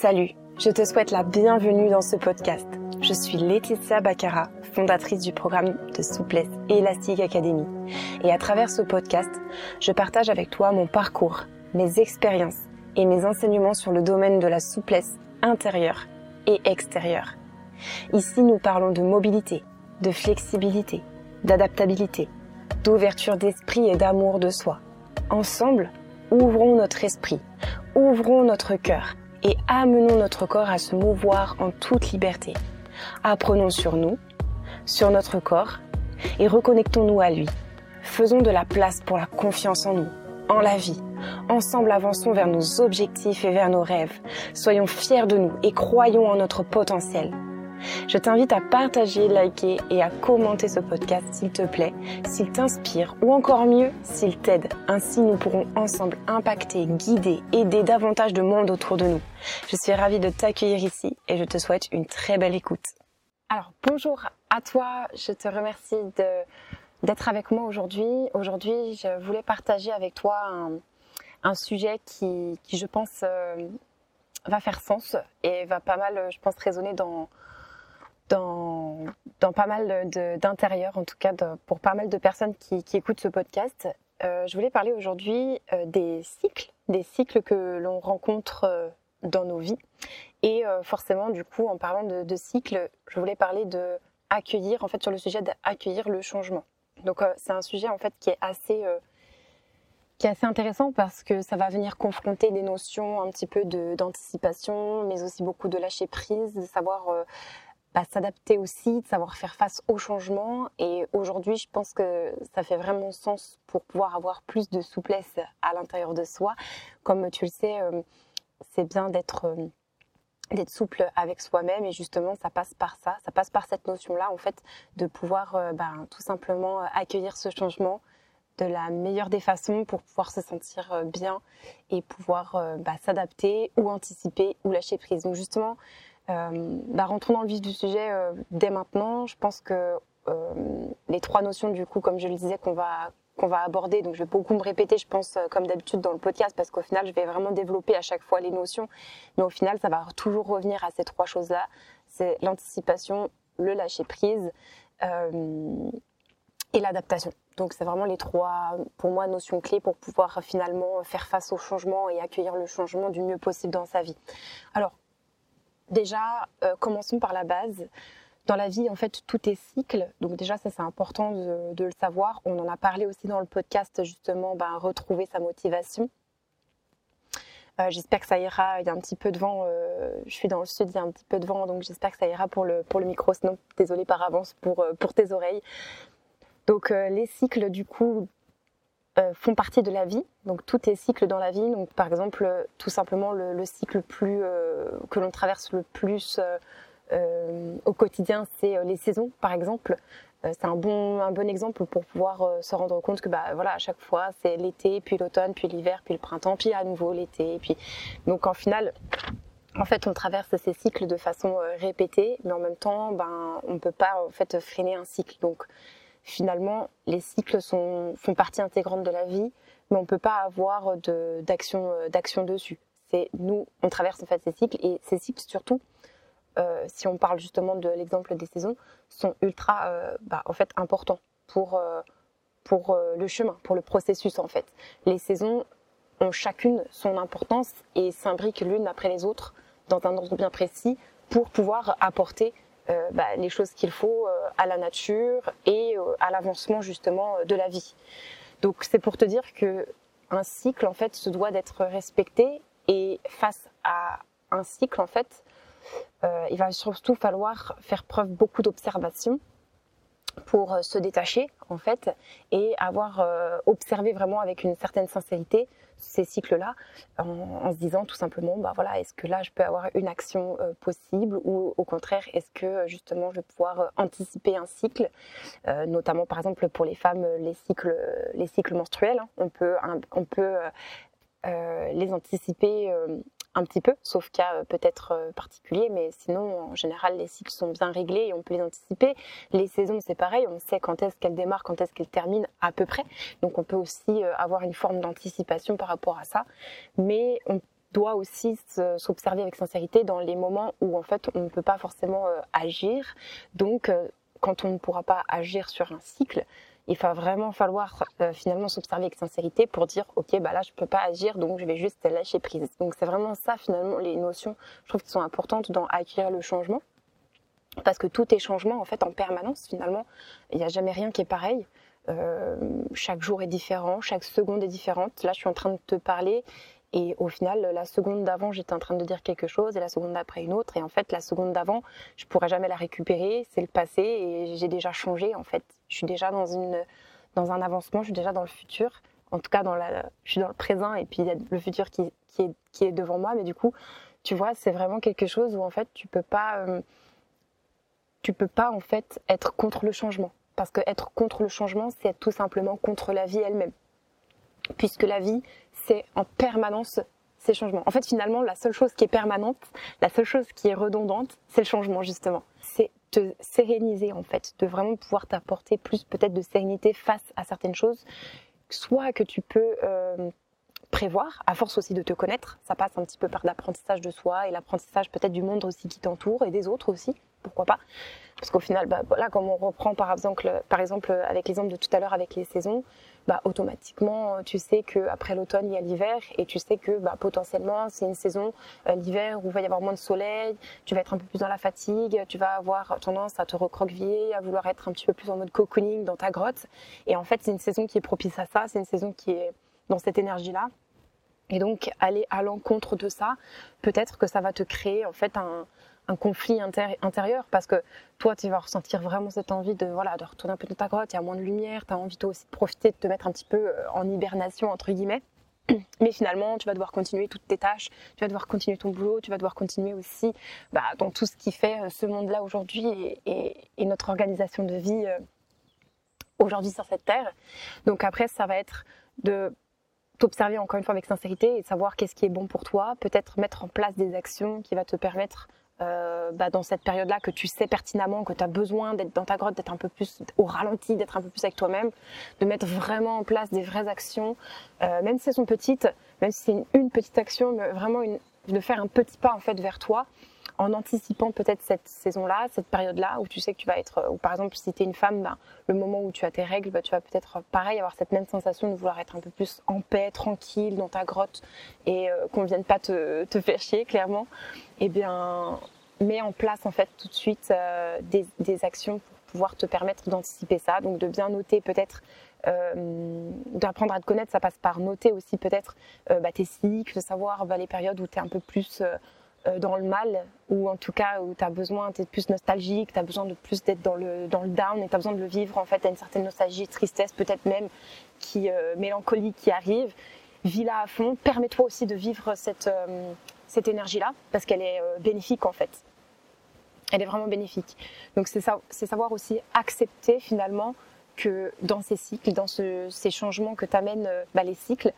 Salut, je te souhaite la bienvenue dans ce podcast. Je suis Laetitia Baccara, fondatrice du programme de souplesse Élastique Academy. Et à travers ce podcast, je partage avec toi mon parcours, mes expériences et mes enseignements sur le domaine de la souplesse intérieure et extérieure. Ici, nous parlons de mobilité, de flexibilité, d'adaptabilité, d'ouverture d'esprit et d'amour de soi. Ensemble, ouvrons notre esprit, ouvrons notre cœur et amenons notre corps à se mouvoir en toute liberté. Apprenons sur nous, sur notre corps et reconnectons-nous à lui. Faisons de la place pour la confiance en nous, en la vie. Ensemble avançons vers nos objectifs et vers nos rêves. Soyons fiers de nous et croyons en notre potentiel. Je t'invite à partager, liker et à commenter ce podcast s'il te plaît, s'il t'inspire ou encore mieux, s'il t'aide. Ainsi, nous pourrons ensemble impacter, guider, aider davantage de monde autour de nous. Je suis ravie de t'accueillir ici et je te souhaite une très belle écoute. Alors, bonjour à toi. Je te remercie d'être avec moi aujourd'hui. Aujourd'hui, je voulais partager avec toi un, sujet qui, je pense, euh, va faire sens et va pas mal, je pense, résonner dans, dans, pas mal d'intérieur, en tout cas pour pas mal de personnes qui, qui écoutent ce podcast. Euh, je voulais parler aujourd'hui euh, des cycles, des cycles que l'on rencontre euh, dans nos vies. Et forcément, du coup, en parlant de, de, cycles, je voulais parler de accueillir, en fait, sur le sujet d'accueillir le changement. Donc, c'est un sujet en fait qui est assez qui est assez intéressant parce que ça va venir confronter des notions un petit peu d'anticipation, mais aussi beaucoup de lâcher prise, de savoir bah, s'adapter aussi, de savoir faire face au changement. Et aujourd'hui, je pense que ça fait vraiment sens pour pouvoir avoir plus de souplesse à l'intérieur de soi. Comme tu le sais, euh, c'est bien d'être euh, d'être souple avec soi-même et justement ça passe par ça, ça passe par cette notion-là en fait de pouvoir euh, bah, tout simplement accueillir ce changement de la meilleure des façons pour pouvoir se sentir bien et pouvoir bah, s'adapter ou anticiper ou lâcher prise. Donc justement, bah, rentrons dans le vif du sujet euh, dès maintenant. Je pense que euh, les trois notions, du coup, comme je le disais, qu'on va qu'on va aborder. Donc, je vais beaucoup me répéter, je pense, comme d'habitude dans le podcast, parce qu'au final, je vais vraiment développer à chaque fois les notions. Mais au final, ça va toujours revenir à ces trois choses-là. C'est l'anticipation, le lâcher prise euh, et l'adaptation. Donc, c'est vraiment les trois, pour moi, notions clés pour pouvoir finalement faire face au changement et accueillir le changement du mieux possible dans sa vie. Alors, Déjà, euh, commençons par la base. Dans la vie, en fait, tout est cycle. Donc déjà, ça c'est important de, le savoir. On en a parlé aussi dans le podcast, justement, ben, retrouver sa motivation. Euh, j'espère que ça ira. Il y a un petit peu de vent. Euh, je suis dans le sud, il y a un petit peu de vent, donc j'espère que ça ira pour le, pour le micro. Sinon, désolé par avance pour, pour tes oreilles. Donc les cycles, du coup, euh, font partie de la vie. Donc tout est cycle dans la vie. Donc par exemple, euh, tout simplement le, cycle plus euh, que l'on traverse le plus au quotidien, c'est les saisons, par exemple. c'est un bon un bon exemple pour pouvoir se rendre compte que bah voilà à chaque fois c'est l'été, puis l'automne, puis l'hiver, puis le printemps, puis à nouveau l'été. Puis donc en final. En fait, on traverse ces cycles de façon répétée, mais en même temps, ben, on ne peut pas en fait freiner un cycle. Finalement, les cycles sont, font partie intégrante de la vie, mais on ne peut pas avoir euh, d'action dessus. C'est nous, on traverse en fait ces cycles et ces cycles surtout, euh, si on parle justement de l'exemple des saisons, sont ultra euh, bah, en fait importants pour pour le chemin, pour le processus en fait. Les saisons ont chacune son importance et s'imbriquent l'une après les autres dans un ordre bien précis pour pouvoir apporter euh, bah, les choses qu'il faut euh, à la nature et euh, à l'avancement justement de la vie. Donc c'est pour te dire que un cycle en fait se doit d'être respecté et face à un cycle en fait, il va surtout falloir faire preuve beaucoup d'observation pour euh, se détacher en fait et avoir euh, observé vraiment avec une certaine sincérité ces cycles-là en, se disant tout simplement bah voilà est-ce que là je peux avoir une action euh, possible ou au contraire est-ce que justement je vais pouvoir anticiper un cycle notamment par exemple pour les femmes les cycles les cycles menstruels hein. on peut on peut les anticiper un petit peu, sauf cas euh, peut-être euh, particulier, mais sinon, en général, les cycles sont bien réglés et on peut les anticiper. Les saisons, c'est pareil, on sait quand est-ce qu'elles démarrent, quand est-ce qu'elles terminent à peu près. Donc, on peut aussi euh, avoir une forme d'anticipation par rapport à ça. Mais doit aussi s'observer avec sincérité dans les moments où en fait on ne peut pas forcément agir. Donc quand on ne pourra pas agir sur un cycle, il va vraiment falloir euh, finalement s'observer avec sincérité pour dire ok bah là je peux pas agir donc je vais juste lâcher prise. Donc c'est vraiment ça finalement les notions je trouve qui sont importantes dans acquérir le changement parce que tout est changement en fait en permanence finalement il n'y a jamais rien qui est pareil. Euh, chaque jour est différent, chaque seconde est différente. Là, je suis en train de te parler et au final, la seconde d'avant, j'étais en train de dire quelque chose et la seconde d'après une autre. Et en fait, la seconde d'avant, je pourrais jamais la récupérer. C'est le passé et j'ai déjà changé. En fait, je suis déjà dans une dans un avancement. Je suis déjà dans le futur. En tout cas, dans la, je suis dans le présent et puis il y a le futur qui, qui, est, qui est devant moi. Mais du coup, tu vois, c'est vraiment quelque chose où en fait, tu peux pas, euh, tu peux pas en fait être contre le changement. Parce que être contre le changement, c'est être tout simplement contre la vie elle-même. Puisque la vie, c'est en permanence ces changements. En fait, finalement, la seule chose qui est permanente, la seule chose qui est redondante, c'est le changement, justement. C'est te séréniser, en fait, de vraiment pouvoir t'apporter plus peut-être de sérénité face à certaines choses. Soit que tu peux euh, prévoir, à force aussi de te connaître. Ça passe un petit peu par l'apprentissage de soi et l'apprentissage peut-être du monde aussi qui t'entoure et des autres aussi, pourquoi pas. Parce qu'au final, bah, comme on reprend par exemple, avec l'exemple de tout à l'heure avec les saisons, bah, automatiquement, tu sais qu'après l'automne, il y a l'hiver et tu sais que bah, potentiellement, c'est une saison, euh, l'hiver, où il va y avoir moins de soleil, tu vas être un peu plus dans la fatigue, tu vas avoir tendance à te recroqueviller, à vouloir être un petit peu plus en mode cocooning dans ta grotte. Et en fait, c'est une saison qui est propice à ça, c'est une saison qui est dans cette énergie-là. Et donc, aller à l'encontre de ça, peut-être que ça va te créer en fait un, un conflit intérieur parce que toi tu vas ressentir vraiment cette envie de voilà de retourner un peu dans ta grotte, il y a moins de lumière, tu as envie toi aussi de profiter de te mettre un petit peu euh, en hibernation entre guillemets. Mais finalement, tu vas devoir continuer toutes tes tâches, tu vas devoir continuer ton boulot, tu vas devoir continuer aussi bah, dans tout ce qui fait euh, ce monde-là aujourd'hui et, et, notre organisation de vie euh, aujourd'hui sur cette terre. Donc après, ça va être de t'observer encore une fois avec sincérité et savoir qu'est-ce qui est bon pour toi, peut-être mettre en place des actions qui va te permettre euh, bah, dans cette période-là que tu sais pertinemment que tu as besoin d'être dans ta grotte, d'être un peu plus au ralenti, d'être un peu plus avec toi-même, de mettre vraiment en place des vraies actions, euh, même si elles sont petites, même si c'est une, petite action, mais vraiment une, de faire un petit pas en fait vers toi en anticipant peut-être cette saison-là, cette période-là où tu sais que tu vas être, ou par exemple si tu es une femme, ben, le moment où tu as tes règles, ben, tu vas peut-être pareil avoir cette même sensation de vouloir être un peu plus en paix, tranquille dans ta grotte et euh, qu'on vienne pas te, te faire chier clairement. Eh bien, mets en place en fait tout de suite euh, des, actions pour pouvoir te permettre d'anticiper ça. Donc de bien noter peut-être euh, d'apprendre à te connaître, ça passe par noter aussi peut-être euh, bah, tes cycles, de savoir bah, les périodes où tu es un peu plus euh, euh, dans le mal, ou en tout cas où tu as besoin, tu es plus nostalgique, tu as besoin de plus d'être dans le, dans le down et tu as besoin de le vivre en fait, à une certaine nostalgie, tristesse peut-être même, qui euh, mélancolie qui arrive. Vis-la à fond, permets-toi aussi de vivre cette, euh, cette énergie-là, parce qu'elle est bénéfique en fait. Elle est vraiment bénéfique. Donc c'est savoir aussi accepter finalement que dans ces cycles, dans ce, ces changements que t'amènent bah, les cycles,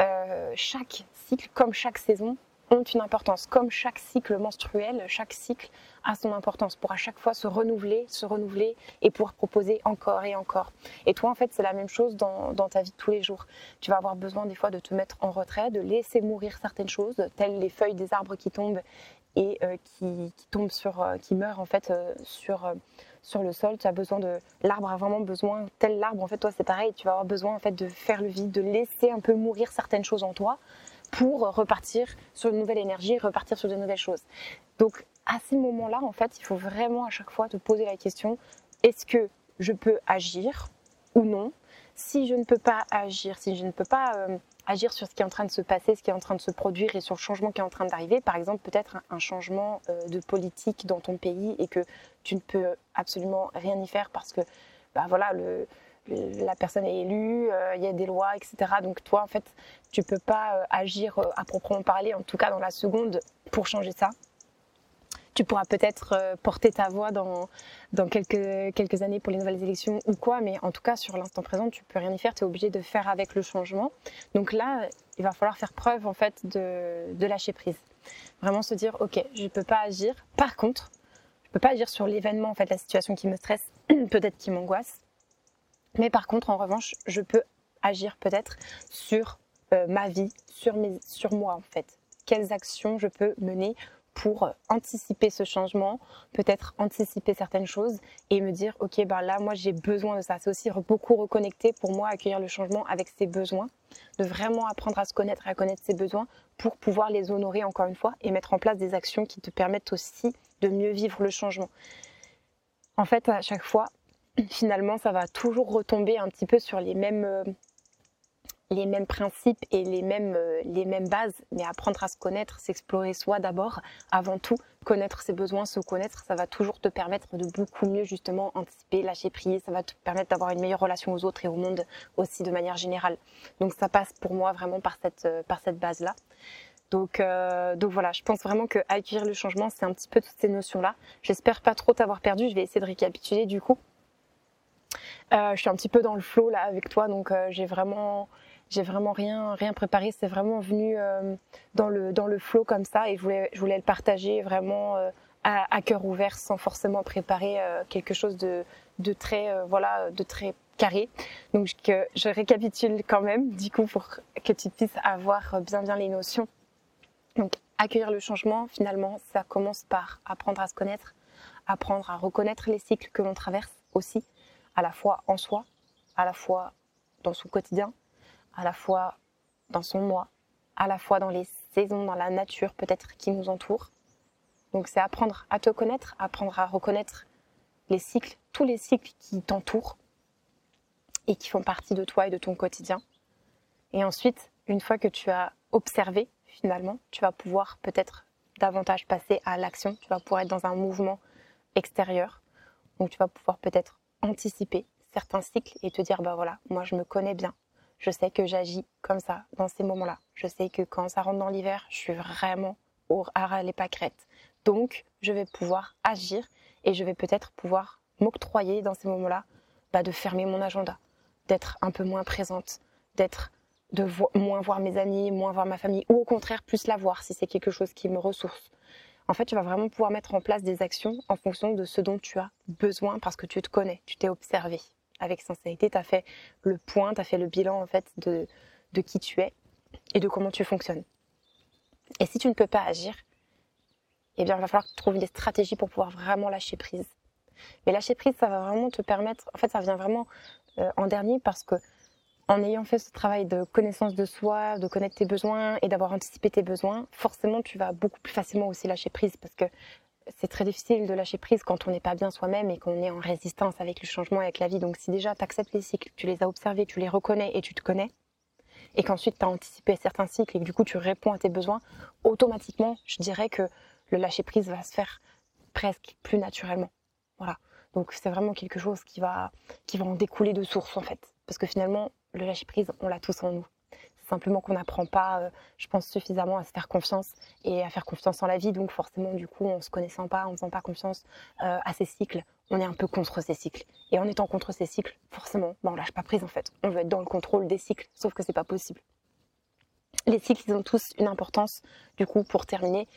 euh, chaque cycle, comme chaque saison, ont une importance. Comme chaque cycle menstruel, chaque cycle a son importance pour à chaque fois se renouveler, se renouveler et pouvoir proposer encore et encore. Et toi, en fait, c'est la même chose dans, dans, ta vie de tous les jours. Tu vas avoir besoin des fois de te mettre en retrait, de laisser mourir certaines choses, telles les feuilles des arbres qui tombent et euh, qui, tombent sur, euh, qui meurent en fait euh, sur sur le sol. Tu as besoin de, l'arbre a vraiment besoin, tel l'arbre en fait toi c'est pareil. Tu vas avoir besoin en fait de faire le vide, de laisser un peu mourir certaines choses en toi pour repartir sur une nouvelle énergie, repartir sur de nouvelles choses. Donc à ces moments-là, en fait, il faut vraiment à chaque fois te poser la question est-ce que je peux agir ou non? Si je ne peux pas agir, si je ne peux pas euh, agir sur ce qui est en train de se passer, ce qui est en train de se produire et sur le changement qui est en train d'arriver, par exemple peut-être un, changement euh, de politique dans ton pays et que tu ne peux absolument rien y faire parce que bah voilà le la personne est élue, euh, il y a des lois, etc. Donc toi, en fait, tu peux pas euh, agir euh, à proprement parler, en tout cas dans la seconde, pour changer ça. Tu pourras peut-être porter ta voix dans, dans quelques, quelques années pour les nouvelles élections ou quoi, mais en tout cas, sur l'instant présent, tu peux rien y faire, tu es obligé de faire avec le changement. Donc là, il va falloir faire preuve, en fait, de, de lâcher prise. Vraiment se dire, ok, je peux pas agir. Par contre, je peux pas agir sur l'événement, en fait, la situation qui me stresse, peut-être qui m'angoisse mais par contre, en revanche, je peux agir peut-être sur euh, ma vie, sur, mes, sur moi en fait. quelles actions je peux mener pour anticiper ce changement, peut-être anticiper certaines choses et me dire ok ben là moi j'ai besoin de ça. C'est aussi beaucoup reconnecter pour moi accueillir le changement avec ses besoins, de vraiment apprendre à se connaître et à connaître ses besoins pour pouvoir les honorer encore une fois et mettre en place des actions qui te permettent aussi de mieux vivre le changement. En fait à chaque fois finalement ça va toujours retomber un petit peu sur les mêmes euh, les mêmes principes et les mêmes, euh, les mêmes bases, mais apprendre à se connaître, s'explorer soi d'abord, avant tout, connaître ses besoins, se connaître, ça va toujours te permettre de beaucoup mieux justement anticiper, lâcher prise, ça va te permettre d'avoir une meilleure relation aux autres et au monde aussi de manière générale. Donc ça passe pour moi vraiment par cette, euh, par cette base-là. Donc, donc voilà, je pense vraiment que accueillir le changement, c'est un petit peu toutes ces notions-là. J'espère pas trop t'avoir perdu, je vais essayer de récapituler du coup. Je suis un petit peu dans le flow là avec toi, donc j'ai vraiment j'ai vraiment rien rien préparé. C'est vraiment venu euh, dans le dans le flow comme ça et je voulais je voulais le partager vraiment euh, à, cœur ouvert sans forcément préparer euh, quelque chose de de très voilà de très carré. Donc que je récapitule quand même du coup pour que tu puisses avoir bien bien les notions. Donc accueillir le changement finalement ça commence par apprendre à se connaître, apprendre à reconnaître les cycles que l'on traverse aussi à la fois en soi, à la fois dans son quotidien à la fois dans son moi, à la fois dans les saisons, dans la nature peut-être qui nous entoure. Donc c'est apprendre à te connaître, apprendre à reconnaître les cycles, tous les cycles qui t'entourent et qui font partie de toi et de ton quotidien. Et ensuite, une fois que tu as observé finalement, tu vas pouvoir peut-être davantage passer à l'action, tu vas pouvoir être dans un mouvement extérieur. Donc tu vas pouvoir peut-être anticiper certains cycles et te dire bah voilà, moi je me connais bien, je sais que j'agis comme ça dans ces moments-là. Je sais que quand ça rentre dans l'hiver, je suis vraiment au ras les pâquerettes. Donc, je vais pouvoir agir et je vais peut-être pouvoir m'octroyer dans ces moments-là bah, de fermer mon agenda, d'être un peu moins présente, d'être de moins voir mes amis, moins voir ma famille, ou au contraire plus la voir si c'est quelque chose qui me ressource. En fait, tu vas vraiment pouvoir mettre en place des actions en fonction de ce dont tu as besoin parce que tu te connais, tu t'es observé avec sincérité, tu as fait le point, tu as fait le bilan en fait de, de qui tu es et de comment tu fonctionnes. Et si tu ne peux pas agir, eh bien, il va falloir que tu trouves des stratégies pour pouvoir vraiment lâcher prise. Mais lâcher prise, ça va vraiment te permettre, en fait, ça vient vraiment euh, en dernier parce que en ayant fait ce travail de connaissance de soi, de connaître tes besoins et d'avoir anticipé tes besoins, forcément, tu vas beaucoup plus facilement aussi lâcher prise parce que c'est très difficile de lâcher prise quand on n'est pas bien soi-même et qu'on est en résistance avec le changement, avec la vie. Donc si déjà tu acceptes les cycles, tu les as observés, tu les reconnais et tu te connais, et qu'ensuite tu as anticipé certains cycles et que du coup tu réponds à tes besoins, automatiquement, je dirais que le lâcher prise va se faire presque plus naturellement. Voilà. Donc c'est vraiment quelque chose qui va, qui va en découler de source en fait. Parce que finalement, le lâcher prise, on l'a tous en nous simplement qu'on n'apprend pas, euh, je pense, suffisamment à se faire confiance et à faire confiance en la vie. Donc forcément, du coup, en se connaissant pas, en faisant pas confiance euh, à ces cycles, on est un peu contre ces cycles. Et en étant contre ces cycles, forcément, bah, on lâche pas prise en fait. On veut être dans le contrôle des cycles, sauf que c'est pas possible. Les cycles, ils ont tous une importance. Du coup, pour terminer,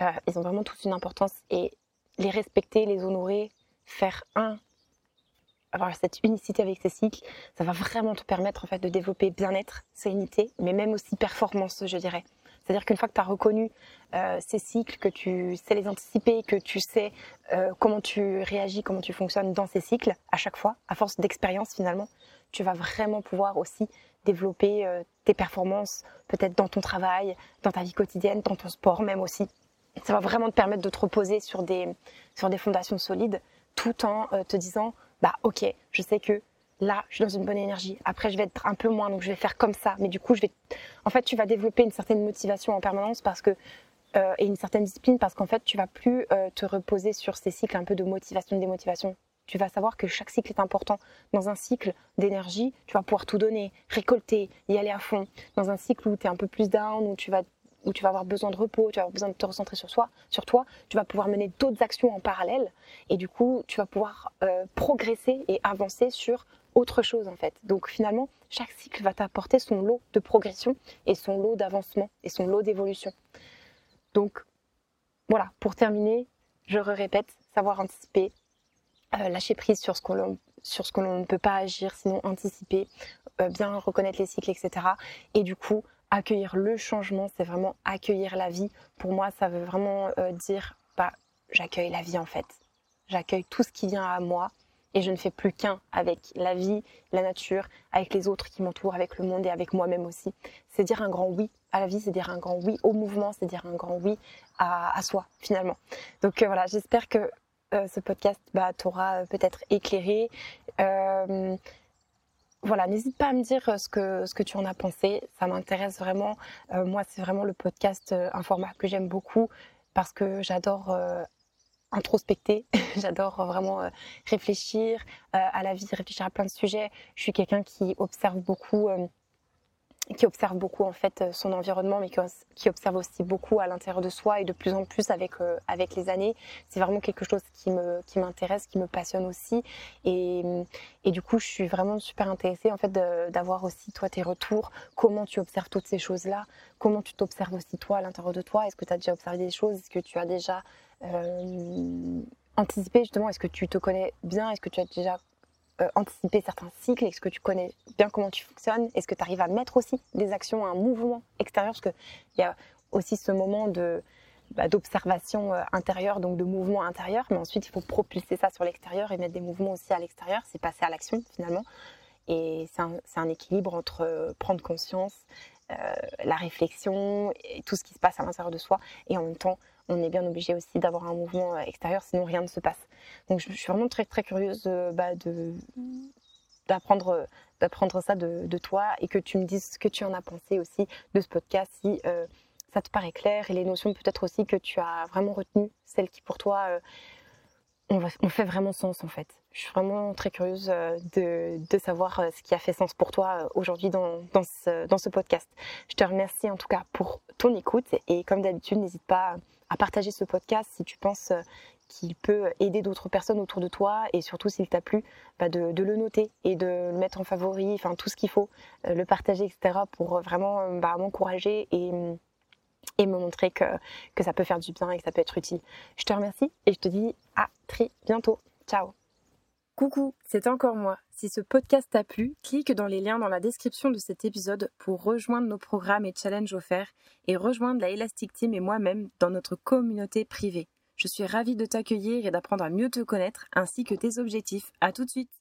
euh, ils ont vraiment tous une importance et les respecter, les honorer, faire un avoir cette unicité avec ces cycles, ça va vraiment te permettre en fait de développer bien-être, sérénité, mais même aussi performance, je dirais. C'est-à-dire qu'une fois que tu as reconnu euh, ces cycles, que tu sais les anticiper, que tu sais euh, comment tu réagis, comment tu fonctionnes dans ces cycles, à chaque fois, à force d'expérience finalement, tu vas vraiment pouvoir aussi développer euh, tes performances, peut-être dans ton travail, dans ta vie quotidienne, dans ton sport même aussi. Ça va vraiment te permettre de te reposer sur des, sur des fondations solides, tout en te disant bah ok, je sais que là, je suis dans une bonne énergie. Après, je vais être un peu moins, donc je vais faire comme ça. Mais du coup, je vais, en fait, tu vas développer une certaine motivation en permanence parce que euh, et une certaine discipline parce qu'en fait, tu vas plus euh, te reposer sur ces cycles un peu de motivation, de démotivation. Tu vas savoir que chaque cycle est important. Dans un cycle d'énergie, tu vas pouvoir tout donner, récolter, y aller à fond. Dans un cycle où tu es un peu plus down, où tu vas où tu vas avoir besoin de repos, tu vas avoir besoin de te recentrer sur soi, sur toi, tu vas pouvoir mener d'autres actions en parallèle et du coup, tu vas pouvoir euh, progresser et avancer sur autre chose en fait. Donc finalement, chaque cycle va t'apporter son lot de progression et son lot d'avancement et son lot d'évolution. Donc voilà, pour terminer, je répète, savoir anticiper, euh, lâcher prise sur ce qu'on sur ce que l'on ne peut pas agir, sinon anticiper, euh, bien reconnaître les cycles, etc. Et du coup, accueillir le changement, c'est vraiment accueillir la vie. Pour moi, ça veut vraiment dire, bah, j'accueille la vie en fait. J'accueille tout ce qui vient à moi et je ne fais plus qu'un avec la vie, la nature, avec les autres qui m'entourent, avec le monde et avec moi-même aussi. C'est dire un grand oui à la vie, c'est dire un grand oui au mouvement, c'est dire un grand oui à, soi finalement. Donc euh, voilà, j'espère que euh, ce podcast bah, t'aura peut-être éclairé. Euh, voilà, n'hésite pas à me dire ce que, ce que tu en as pensé. Ça m'intéresse vraiment. moi, c'est vraiment le podcast, un format que j'aime beaucoup parce que j'adore introspecter. J'adore vraiment euh, réfléchir euh, à la vie, réfléchir à plein de sujets. Je suis quelqu'un qui observe beaucoup, euh, qui observe beaucoup en fait son environnement, mais qui observe aussi beaucoup à l'intérieur de soi et de plus en plus avec avec les années. C'est vraiment quelque chose qui me qui m'intéresse, qui me passionne aussi. Et, et du coup, je suis vraiment super intéressée en fait d'avoir aussi toi tes retours. Comment tu observes toutes ces choses là Comment tu t'observes aussi toi à l'intérieur de toi? Est-ce que tu as déjà observé des choses? Est-ce que tu as déjà euh, anticiper justement? Est-ce que tu te connais bien? Est-ce que tu as déjà euh, anticipé certains cycles Est-ce que tu connais bien comment tu fonctionnes Est-ce que tu arrives à mettre aussi des actions, un mouvement extérieur Parce qu'il y a aussi ce moment de bah, d'observation euh, intérieure, donc de mouvement intérieur, mais ensuite il faut propulser ça sur l'extérieur et mettre des mouvements aussi à l'extérieur, c'est passer à l'action finalement. Et c'est un, un, équilibre entre prendre conscience, la réflexion et tout ce qui se passe à l'intérieur de soi, et en même temps on est bien obligé aussi d'avoir un mouvement euh, extérieur, sinon rien ne se passe. Donc je, suis vraiment très très curieuse euh, bah, de, d'apprendre d'apprendre ça de, toi et que tu me dises ce que tu en as pensé aussi de ce podcast, si euh, ça te paraît clair et les notions peut-être aussi que tu as vraiment retenues, celles qui pour toi ont on, fait vraiment sens en fait. Je suis vraiment très curieuse de, de, savoir ce qui a fait sens pour toi aujourd'hui dans, dans, ce, dans ce podcast. Je te remercie en tout cas pour ton écoute et comme d'habitude, n'hésite pas à partager ce podcast si tu penses euh, qu'il peut aider d'autres personnes autour de toi et surtout s'il t'a plu, bah de, le noter et de le mettre en favori, enfin tout ce qu'il faut, euh, le partager, etc. pour vraiment euh, bah, m'encourager et, et me montrer que, que ça peut faire du bien et que ça peut être utile. Je te remercie et je te dis à très bientôt. Ciao Coucou, c'est encore moi. Si ce podcast t'a plu, clique dans les liens dans la description de cet épisode pour rejoindre nos programmes et challenges offerts et rejoindre la Elastic Team et moi-même dans notre communauté privée. Je suis ravie de t'accueillir et d'apprendre à mieux te connaître ainsi que tes objectifs. À tout de suite!